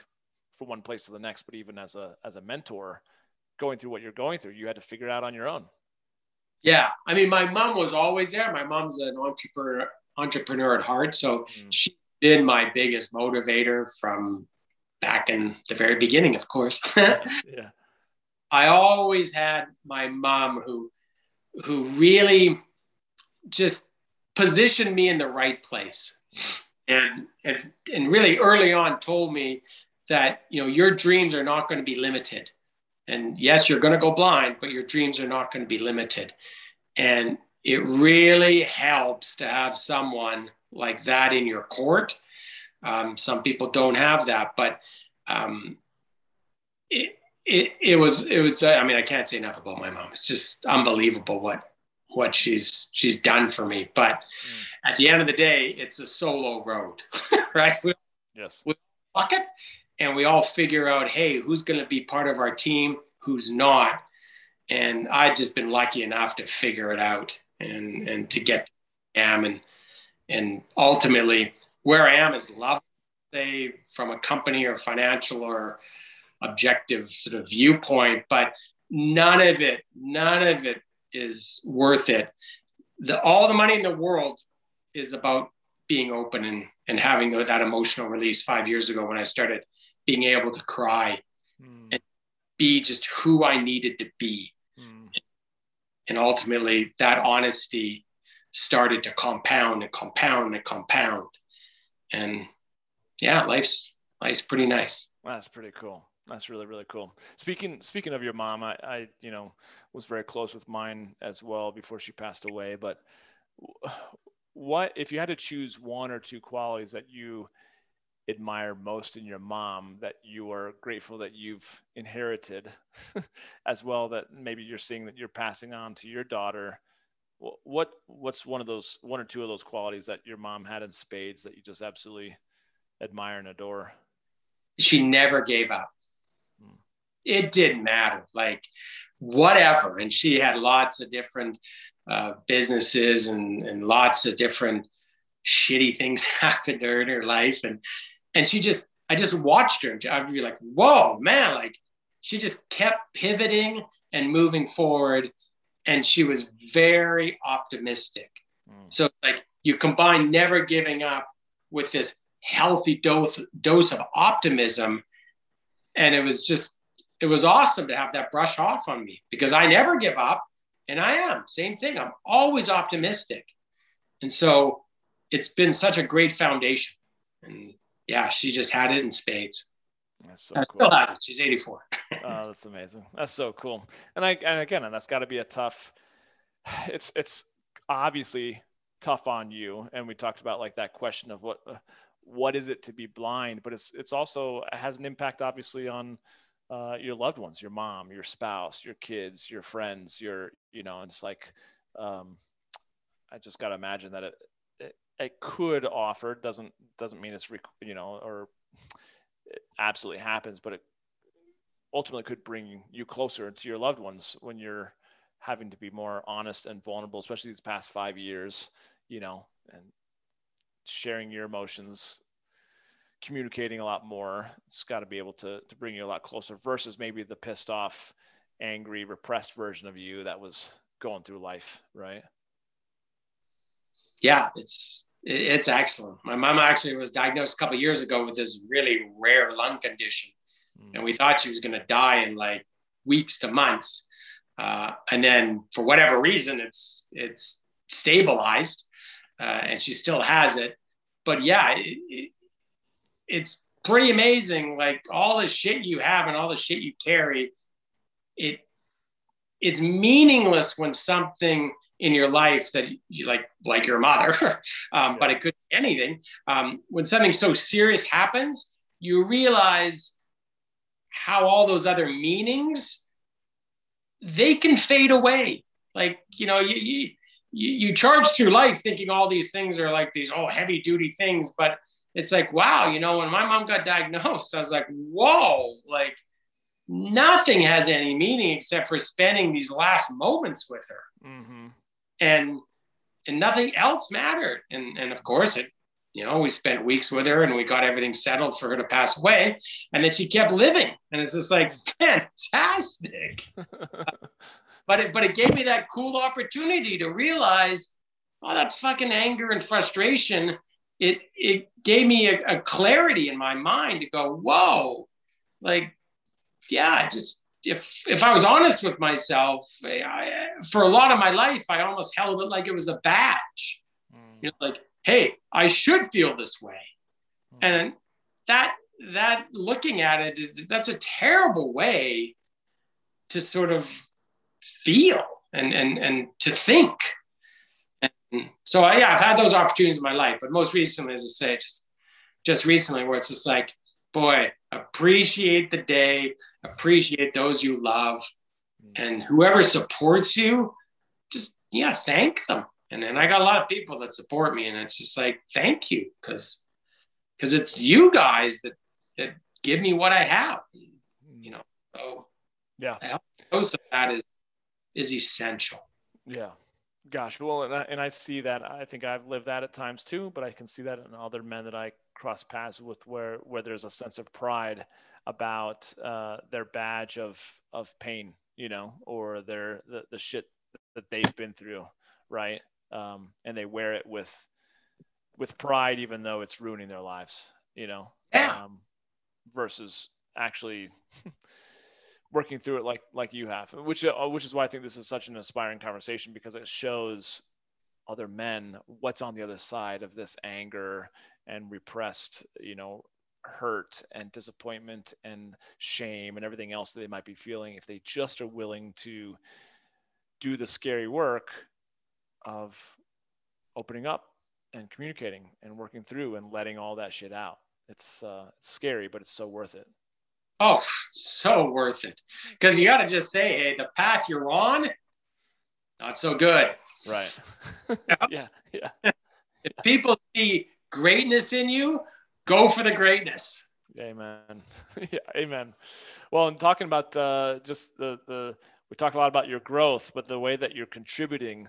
from one place to the next but even as a as a mentor going through what you're going through you had to figure it out on your own. Yeah. I mean my mom was always there. My mom's an entrepreneur entrepreneur at heart. So mm. she been my biggest motivator from back in the very beginning, of course. (laughs) yeah. I always had my mom who who really just positioned me in the right place. And and and really early on told me that you know your dreams are not going to be limited. And yes, you're going to go blind, but your dreams are not going to be limited. And it really helps to have someone like that in your court. Um, some people don't have that, but um, it, it, it was it was I mean I can't say enough about my mom. It's just unbelievable what what she's she's done for me. But mm. at the end of the day, it's a solo road, (laughs) right? We, yes. We bucket, and we all figure out, hey, who's going to be part of our team, who's not, and I've just been lucky enough to figure it out and and to get to am and and ultimately where I am is love, say from a company or financial or objective sort of viewpoint, but none of it, none of it is worth it. The, all the money in the world is about being open and, and having that emotional release five years ago when I started being able to cry mm. and be just who I needed to be. Mm. And ultimately, that honesty started to compound and compound and compound. And yeah, life's life's pretty nice. That's pretty cool. That's really really cool. Speaking speaking of your mom, I, I you know was very close with mine as well before she passed away. But what if you had to choose one or two qualities that you admire most in your mom that you are grateful that you've inherited (laughs) as well that maybe you're seeing that you're passing on to your daughter what what's one of those one or two of those qualities that your mom had in spades that you just absolutely admire and adore she never gave up hmm. it didn't matter like whatever. And she had lots of different uh, businesses and, and lots of different shitty things (laughs) happened to her in her life. And, and she just, I just watched her. I'd be like, whoa, man, like she just kept pivoting and moving forward. And she was very optimistic. Mm. So, like, you combine never giving up with this healthy dose, dose of optimism. And it was just, it was awesome to have that brush off on me because I never give up. And I am, same thing. I'm always optimistic. And so it's been such a great foundation. And yeah, she just had it in spades. That's so cool. Still has it. She's 84. (laughs) oh, that's amazing. That's so cool. And I and again, and that's got to be a tough. It's it's obviously tough on you. And we talked about like that question of what what is it to be blind, but it's it's also it has an impact obviously on uh, your loved ones, your mom, your spouse, your kids, your friends, your you know. And it's like um, I just got to imagine that it, it, it could offer doesn't doesn't mean it's you know or absolutely happens, but it ultimately could bring you closer to your loved ones when you're having to be more honest and vulnerable, especially these past five years, you know, and sharing your emotions, communicating a lot more. It's got to be able to, to bring you a lot closer versus maybe the pissed off, angry, repressed version of you that was going through life, right? Yeah, it's it's excellent. My mom actually was diagnosed a couple years ago with this really rare lung condition. And we thought she was going to die in like weeks to months. Uh, and then for whatever reason, it's it's stabilized, uh, and she still has it. But yeah, it, it, it's pretty amazing. Like all the shit you have and all the shit you carry, it it's meaningless when something in your life that you like, like your mother, (laughs) um, but it could be anything. Um, when something so serious happens, you realize how all those other meanings they can fade away. Like you know, you you you charge through life thinking all these things are like these oh heavy duty things, but it's like wow, you know, when my mom got diagnosed, I was like whoa, like nothing has any meaning except for spending these last moments with her. Mm-hmm and and nothing else mattered. And and of course it, you know, we spent weeks with her and we got everything settled for her to pass away. And then she kept living. And it's just like (laughs) fantastic. (laughs) but it but it gave me that cool opportunity to realize all that fucking anger and frustration. It it gave me a, a clarity in my mind to go, whoa, like, yeah, just if if I was honest with myself, I, for a lot of my life, I almost held it like it was a badge. Mm. You know, like, hey, I should feel this way, mm. and that that looking at it, that's a terrible way to sort of feel and and and to think. And so yeah, I've had those opportunities in my life, but most recently, as I say, just just recently, where it's just like, boy, appreciate the day, appreciate those you love, and whoever supports you, just yeah, thank them. And then I got a lot of people that support me, and it's just like thank you because because it's you guys that that give me what I have. You know, so yeah, most of that is is essential. Yeah. Gosh, well, and I, and I see that. I think I've lived that at times too, but I can see that in other men that I cross paths with, where where there's a sense of pride about uh, their badge of of pain, you know, or their the, the shit that they've been through, right? Um, and they wear it with with pride, even though it's ruining their lives, you know. Yeah. Um, versus actually (laughs) working through it like like you have, which uh, which is why I think this is such an inspiring conversation because it shows other men what's on the other side of this anger and repressed, you know, hurt and disappointment and shame and everything else that they might be feeling if they just are willing to do the scary work of opening up and communicating and working through and letting all that shit out. It's uh, it's scary, but it's so worth it. Oh, so worth it. Because you got to just say, hey, the path you're on, not so good. Right. (laughs) yeah. Yeah. (laughs) if people see greatness in you, go for the greatness. Amen. (laughs) yeah, amen. Well, and talking about uh, just the the we talk a lot about your growth, but the way that you're contributing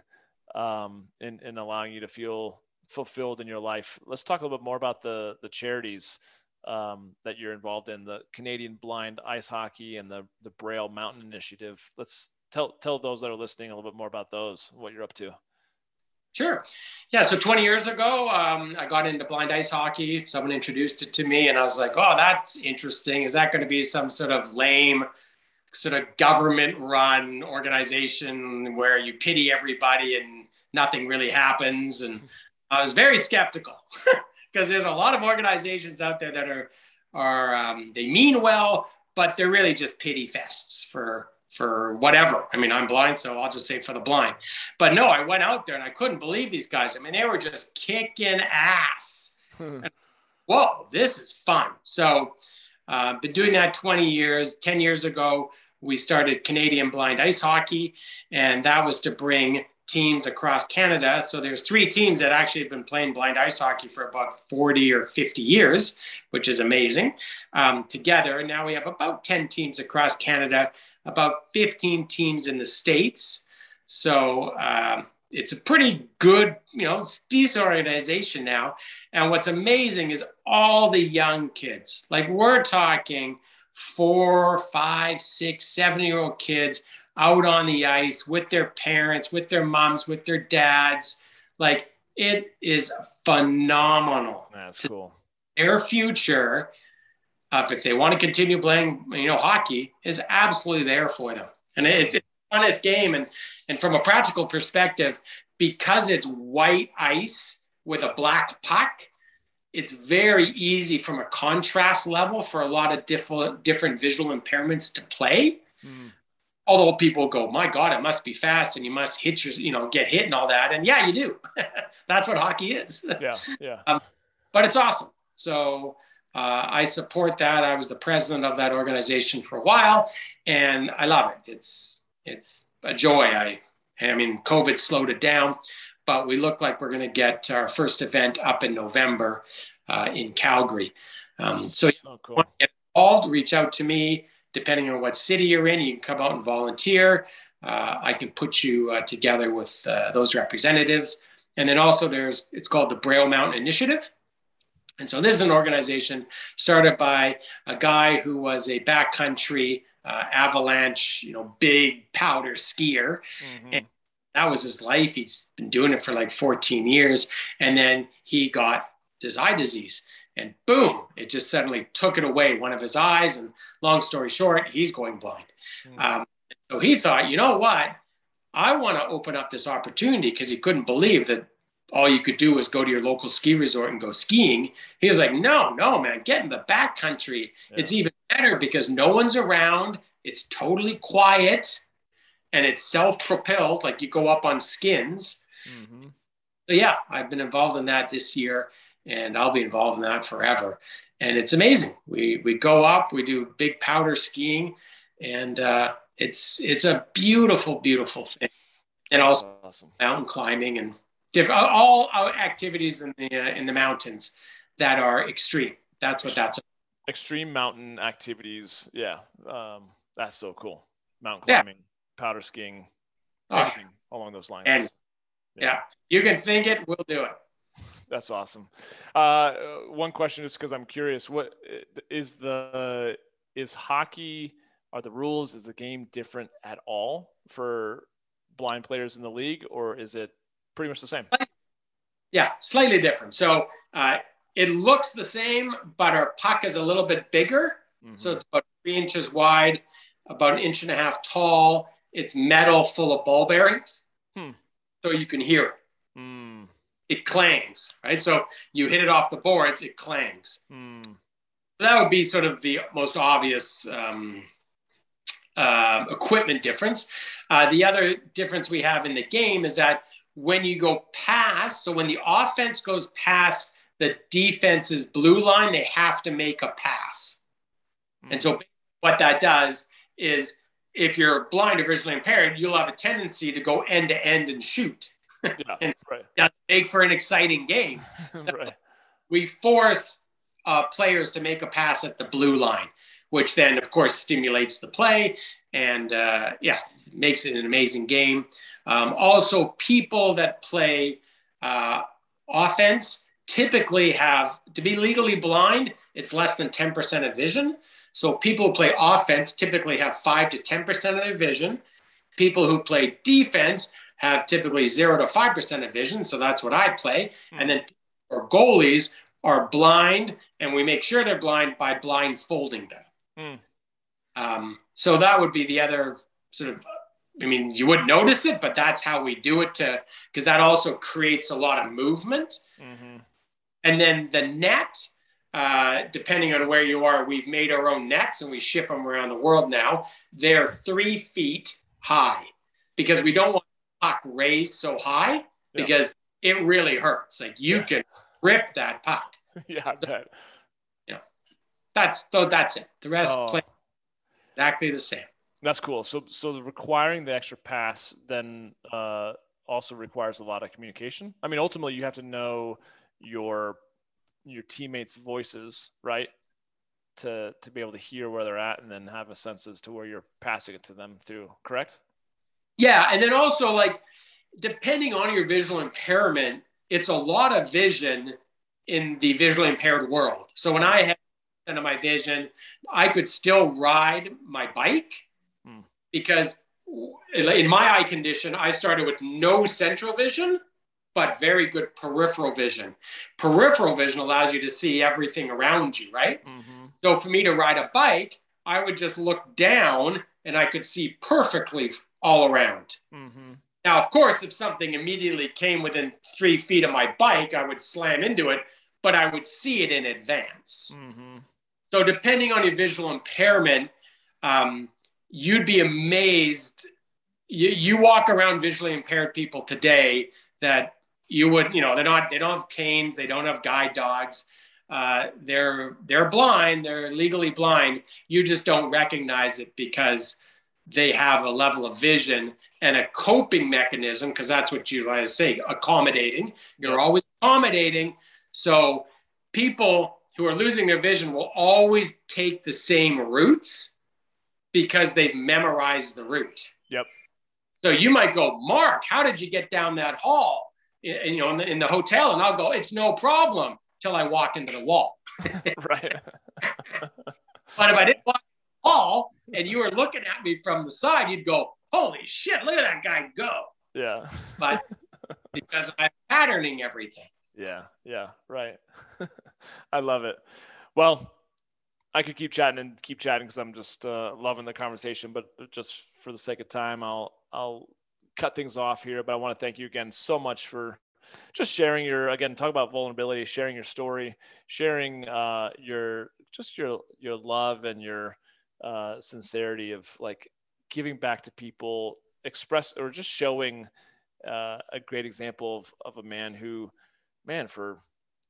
um, in, in allowing you to feel fulfilled in your life. Let's talk a little bit more about the the charities um, that you're involved in, the Canadian Blind Ice Hockey and the the Braille Mountain Initiative. Let's tell tell those that are listening a little bit more about those, what you're up to. Sure. Yeah. So 20 years ago, um, I got into blind ice hockey. Someone introduced it to me, and I was like, "Oh, that's interesting. Is that going to be some sort of lame?" sort of government run organization where you pity everybody and nothing really happens. And I was very skeptical (laughs) because there's a lot of organizations out there that are, are um, they mean well, but they're really just pity fests for for whatever. I mean, I'm blind, so I'll just say for the blind. But no, I went out there and I couldn't believe these guys. I mean, they were just kicking ass. Whoa, this is fun. So, uh, been doing that 20 years. 10 years ago, we started Canadian Blind Ice Hockey, and that was to bring teams across Canada. So there's three teams that actually have been playing blind ice hockey for about 40 or 50 years, which is amazing. Um, together, now we have about 10 teams across Canada, about 15 teams in the States. So um, it's a pretty good, you know, decent organization now. And what's amazing is all the young kids. Like we're talking four, five, six, seven year old kids out on the ice with their parents, with their moms, with their dads. Like it is phenomenal. That's cool. Their future, uh, if they want to continue playing, you know, hockey, is absolutely there for them. And it's, it's fun its game. And and from a practical perspective, because it's white ice with a black puck, it's very easy from a contrast level for a lot of different different visual impairments to play. Mm. Although people go, my God, it must be fast and you must hit your, you know, get hit and all that. And yeah, you do. (laughs) That's what hockey is. (laughs) Yeah, yeah. um, but it's awesome. So uh, I support that. I was the president of that organization for a while, and I love it. It's it's a joy. I I mean, COVID slowed it down, but we look like we're going to get our first event up in November uh, in Calgary. Um, so, oh, cool. get involved, reach out to me. Depending on what city you're in, you can come out and volunteer. Uh, I can put you uh, together with uh, those representatives. And then also there's, it's called the Braille Mountain Initiative. And so this is an organization started by a guy who was a backcountry uh, avalanche, you know, big powder skier. Mm-hmm. And that was his life. He's been doing it for like 14 years. And then he got this eye disease. And boom, it just suddenly took it away, one of his eyes. And long story short, he's going blind. Mm-hmm. Um, so he thought, you know what? I want to open up this opportunity because he couldn't believe that all you could do was go to your local ski resort and go skiing. He was like, no, no, man, get in the back country. Yeah. It's even better because no one's around. It's totally quiet and it's self-propelled, like you go up on skins. Mm-hmm. So yeah, I've been involved in that this year, and I'll be involved in that forever. And it's amazing. We we go up, we do big powder skiing, and uh, it's it's a beautiful, beautiful thing. And also awesome. mountain climbing and different all activities in the uh, in the mountains that are extreme. That's what that's. About. Extreme mountain activities, yeah, um, that's so cool. Mountain climbing. Yeah powder skiing, anything oh. along those lines. And yeah. yeah. you can think it, we'll do it. That's awesome. Uh, one question, just because I'm curious, what is the is hockey? Are the rules? Is the game different at all for blind players in the league, or is it pretty much the same? Yeah, slightly different. So uh, it looks the same, but our puck is a little bit bigger. Mm-hmm. So it's about three inches wide, about an inch and a half tall, it's metal full of ball bearings. Hmm. So you can hear it. Hmm. It clangs, right? So you hit it off the boards, it clangs. Hmm. So that would be sort of the most obvious um, uh, equipment difference. Uh, the other difference we have in the game is that when you go past, so when the offense goes past the defense's blue line, they have to make a pass. Mm. And so what that does is if you're blind or visually impaired, you'll have a tendency to go end to end and shoot. Yeah, (laughs) right. That's make for an exciting game. (laughs) right. We force uh, players to make a pass at the blue line. which then, of course, stimulates the play and uh, yeah, makes it an amazing game. Um, also, people that play uh, offense typically have to be legally blind. It's less than 10% of vision. So people who play offense typically have five to 10% of their vision. People who play defense have typically zero to 5% of vision. So that's what I play. Mm. And then our goalies are blind, and we make sure they're blind by blindfolding them. Mm. Um, so that would be the other sort of, I mean, you wouldn't notice it, but that's how we do it to, because that also creates a lot of movement. Mm-hmm. And then the net, uh, depending on where you are, we've made our own nets and we ship them around the world now. They're three feet high because we don't want puck raised so high because yeah. it really hurts. Like you yeah. can rip that puck. (laughs) yeah, I bet. You know, that's so that's it. The rest oh. play exactly the same. That's cool. So so requiring the extra pass then uh, also requires a lot of communication. I mean, ultimately, you have to know your your teammates' voices, right? To to be able to hear where they're at and then have a sense as to where you're passing it to them through. Correct? Yeah, and then also like depending on your visual impairment, it's a lot of vision in the visually impaired world. So when I had of my vision, I could still ride my bike hmm. because in my eye condition, I started with no central vision, but very good peripheral vision. Peripheral vision allows you to see everything around you, right? Mm-hmm. So for me to ride a bike, I would just look down and I could see perfectly all around. Mm-hmm. Now, of course, if something immediately came within three feet of my bike, I would slam into it, but I would see it in advance. Mm-hmm. So, depending on your visual impairment, um, you'd be amazed. You, you walk around visually impaired people today that you would, you know, they're not, they don't have canes, they don't have guide dogs. Uh, they're they're blind, they're legally blind. You just don't recognize it because they have a level of vision and a coping mechanism, because that's what you I say, accommodating. You're always accommodating. So people who are losing their vision will always take the same routes because they've memorized the route. Yep. So you might go, Mark, how did you get down that hall? In, you know, in the, in the hotel, and I'll go, it's no problem till I walk into the wall. (laughs) right. (laughs) but if I didn't walk hall and you were looking at me from the side, you'd go, holy shit, look at that guy go. Yeah. but (laughs) because I'm patterning everything. Yeah. Yeah. Right. (laughs) I love it. Well, I could keep chatting and keep chatting because I'm just uh, loving the conversation. But just for the sake of time, I'll I'll cut things off here. But I want to thank you again so much for just sharing your again talk about vulnerability, sharing your story, sharing uh, your just your your love and your uh, sincerity of like giving back to people, express or just showing uh, a great example of, of a man who, man, for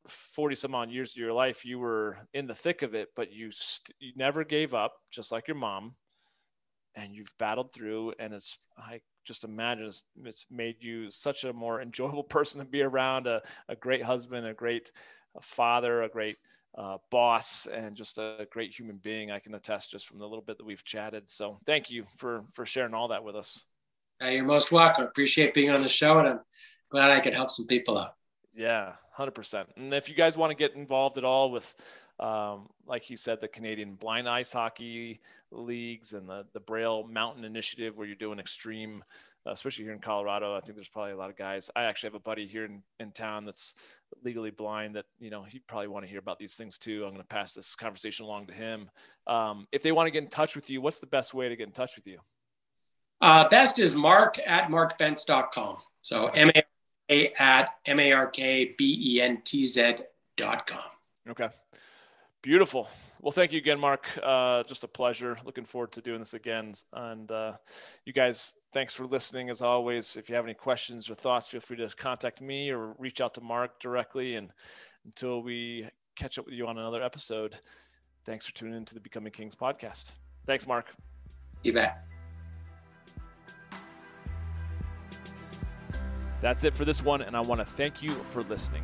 40 some odd years of your life, you were in the thick of it, but you, st- you never gave up, just like your mom. And you've battled through, and it's, I just imagine it's, it's made you such a more (laughs) enjoyable person to be around, a, a great husband, a great a father, a great uh, boss and just a great human being. I can attest just from the little bit that we've chatted. So thank you for for sharing all that with us. Uh, you're most welcome. Appreciate being on the show, and I'm glad I could help some people out. Yeah, hundred percent. And if you guys want to get involved at all with, um, like he said, the Canadian Blind Ice Hockey leagues and the the Braille Mountain Initiative, where you're doing extreme uh, especially here in Colorado. I think there's probably a lot of guys. I actually have a buddy here in, in town that's legally blind that, you know, he'd probably want to hear about these things too. I'm going to pass this conversation along to him. Um, if they want to get in touch with you, what's the best way to get in touch with you? Uh, best is mark at markbentz.com. So M A at M A R K B E N T Z.com. Okay. Beautiful. Well, thank you again, Mark. Uh, just a pleasure. Looking forward to doing this again. And uh, you guys, thanks for listening as always. If you have any questions or thoughts, feel free to contact me or reach out to Mark directly. And until we catch up with you on another episode, thanks for tuning into the Becoming Kings podcast. Thanks, Mark. You bet. That's it for this one, and I want to thank you for listening.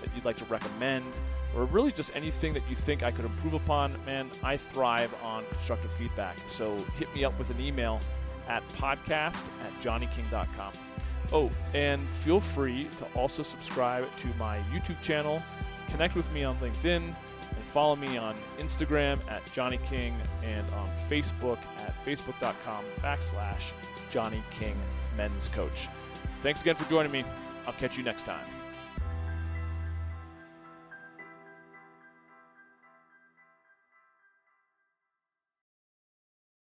that you'd like to recommend, or really just anything that you think I could improve upon, man, I thrive on constructive feedback. So hit me up with an email at podcast at johnnyking.com. Oh, and feel free to also subscribe to my YouTube channel, connect with me on LinkedIn, and follow me on Instagram at Johnny King and on Facebook at facebook.com backslash Johnny King Men's Coach. Thanks again for joining me. I'll catch you next time.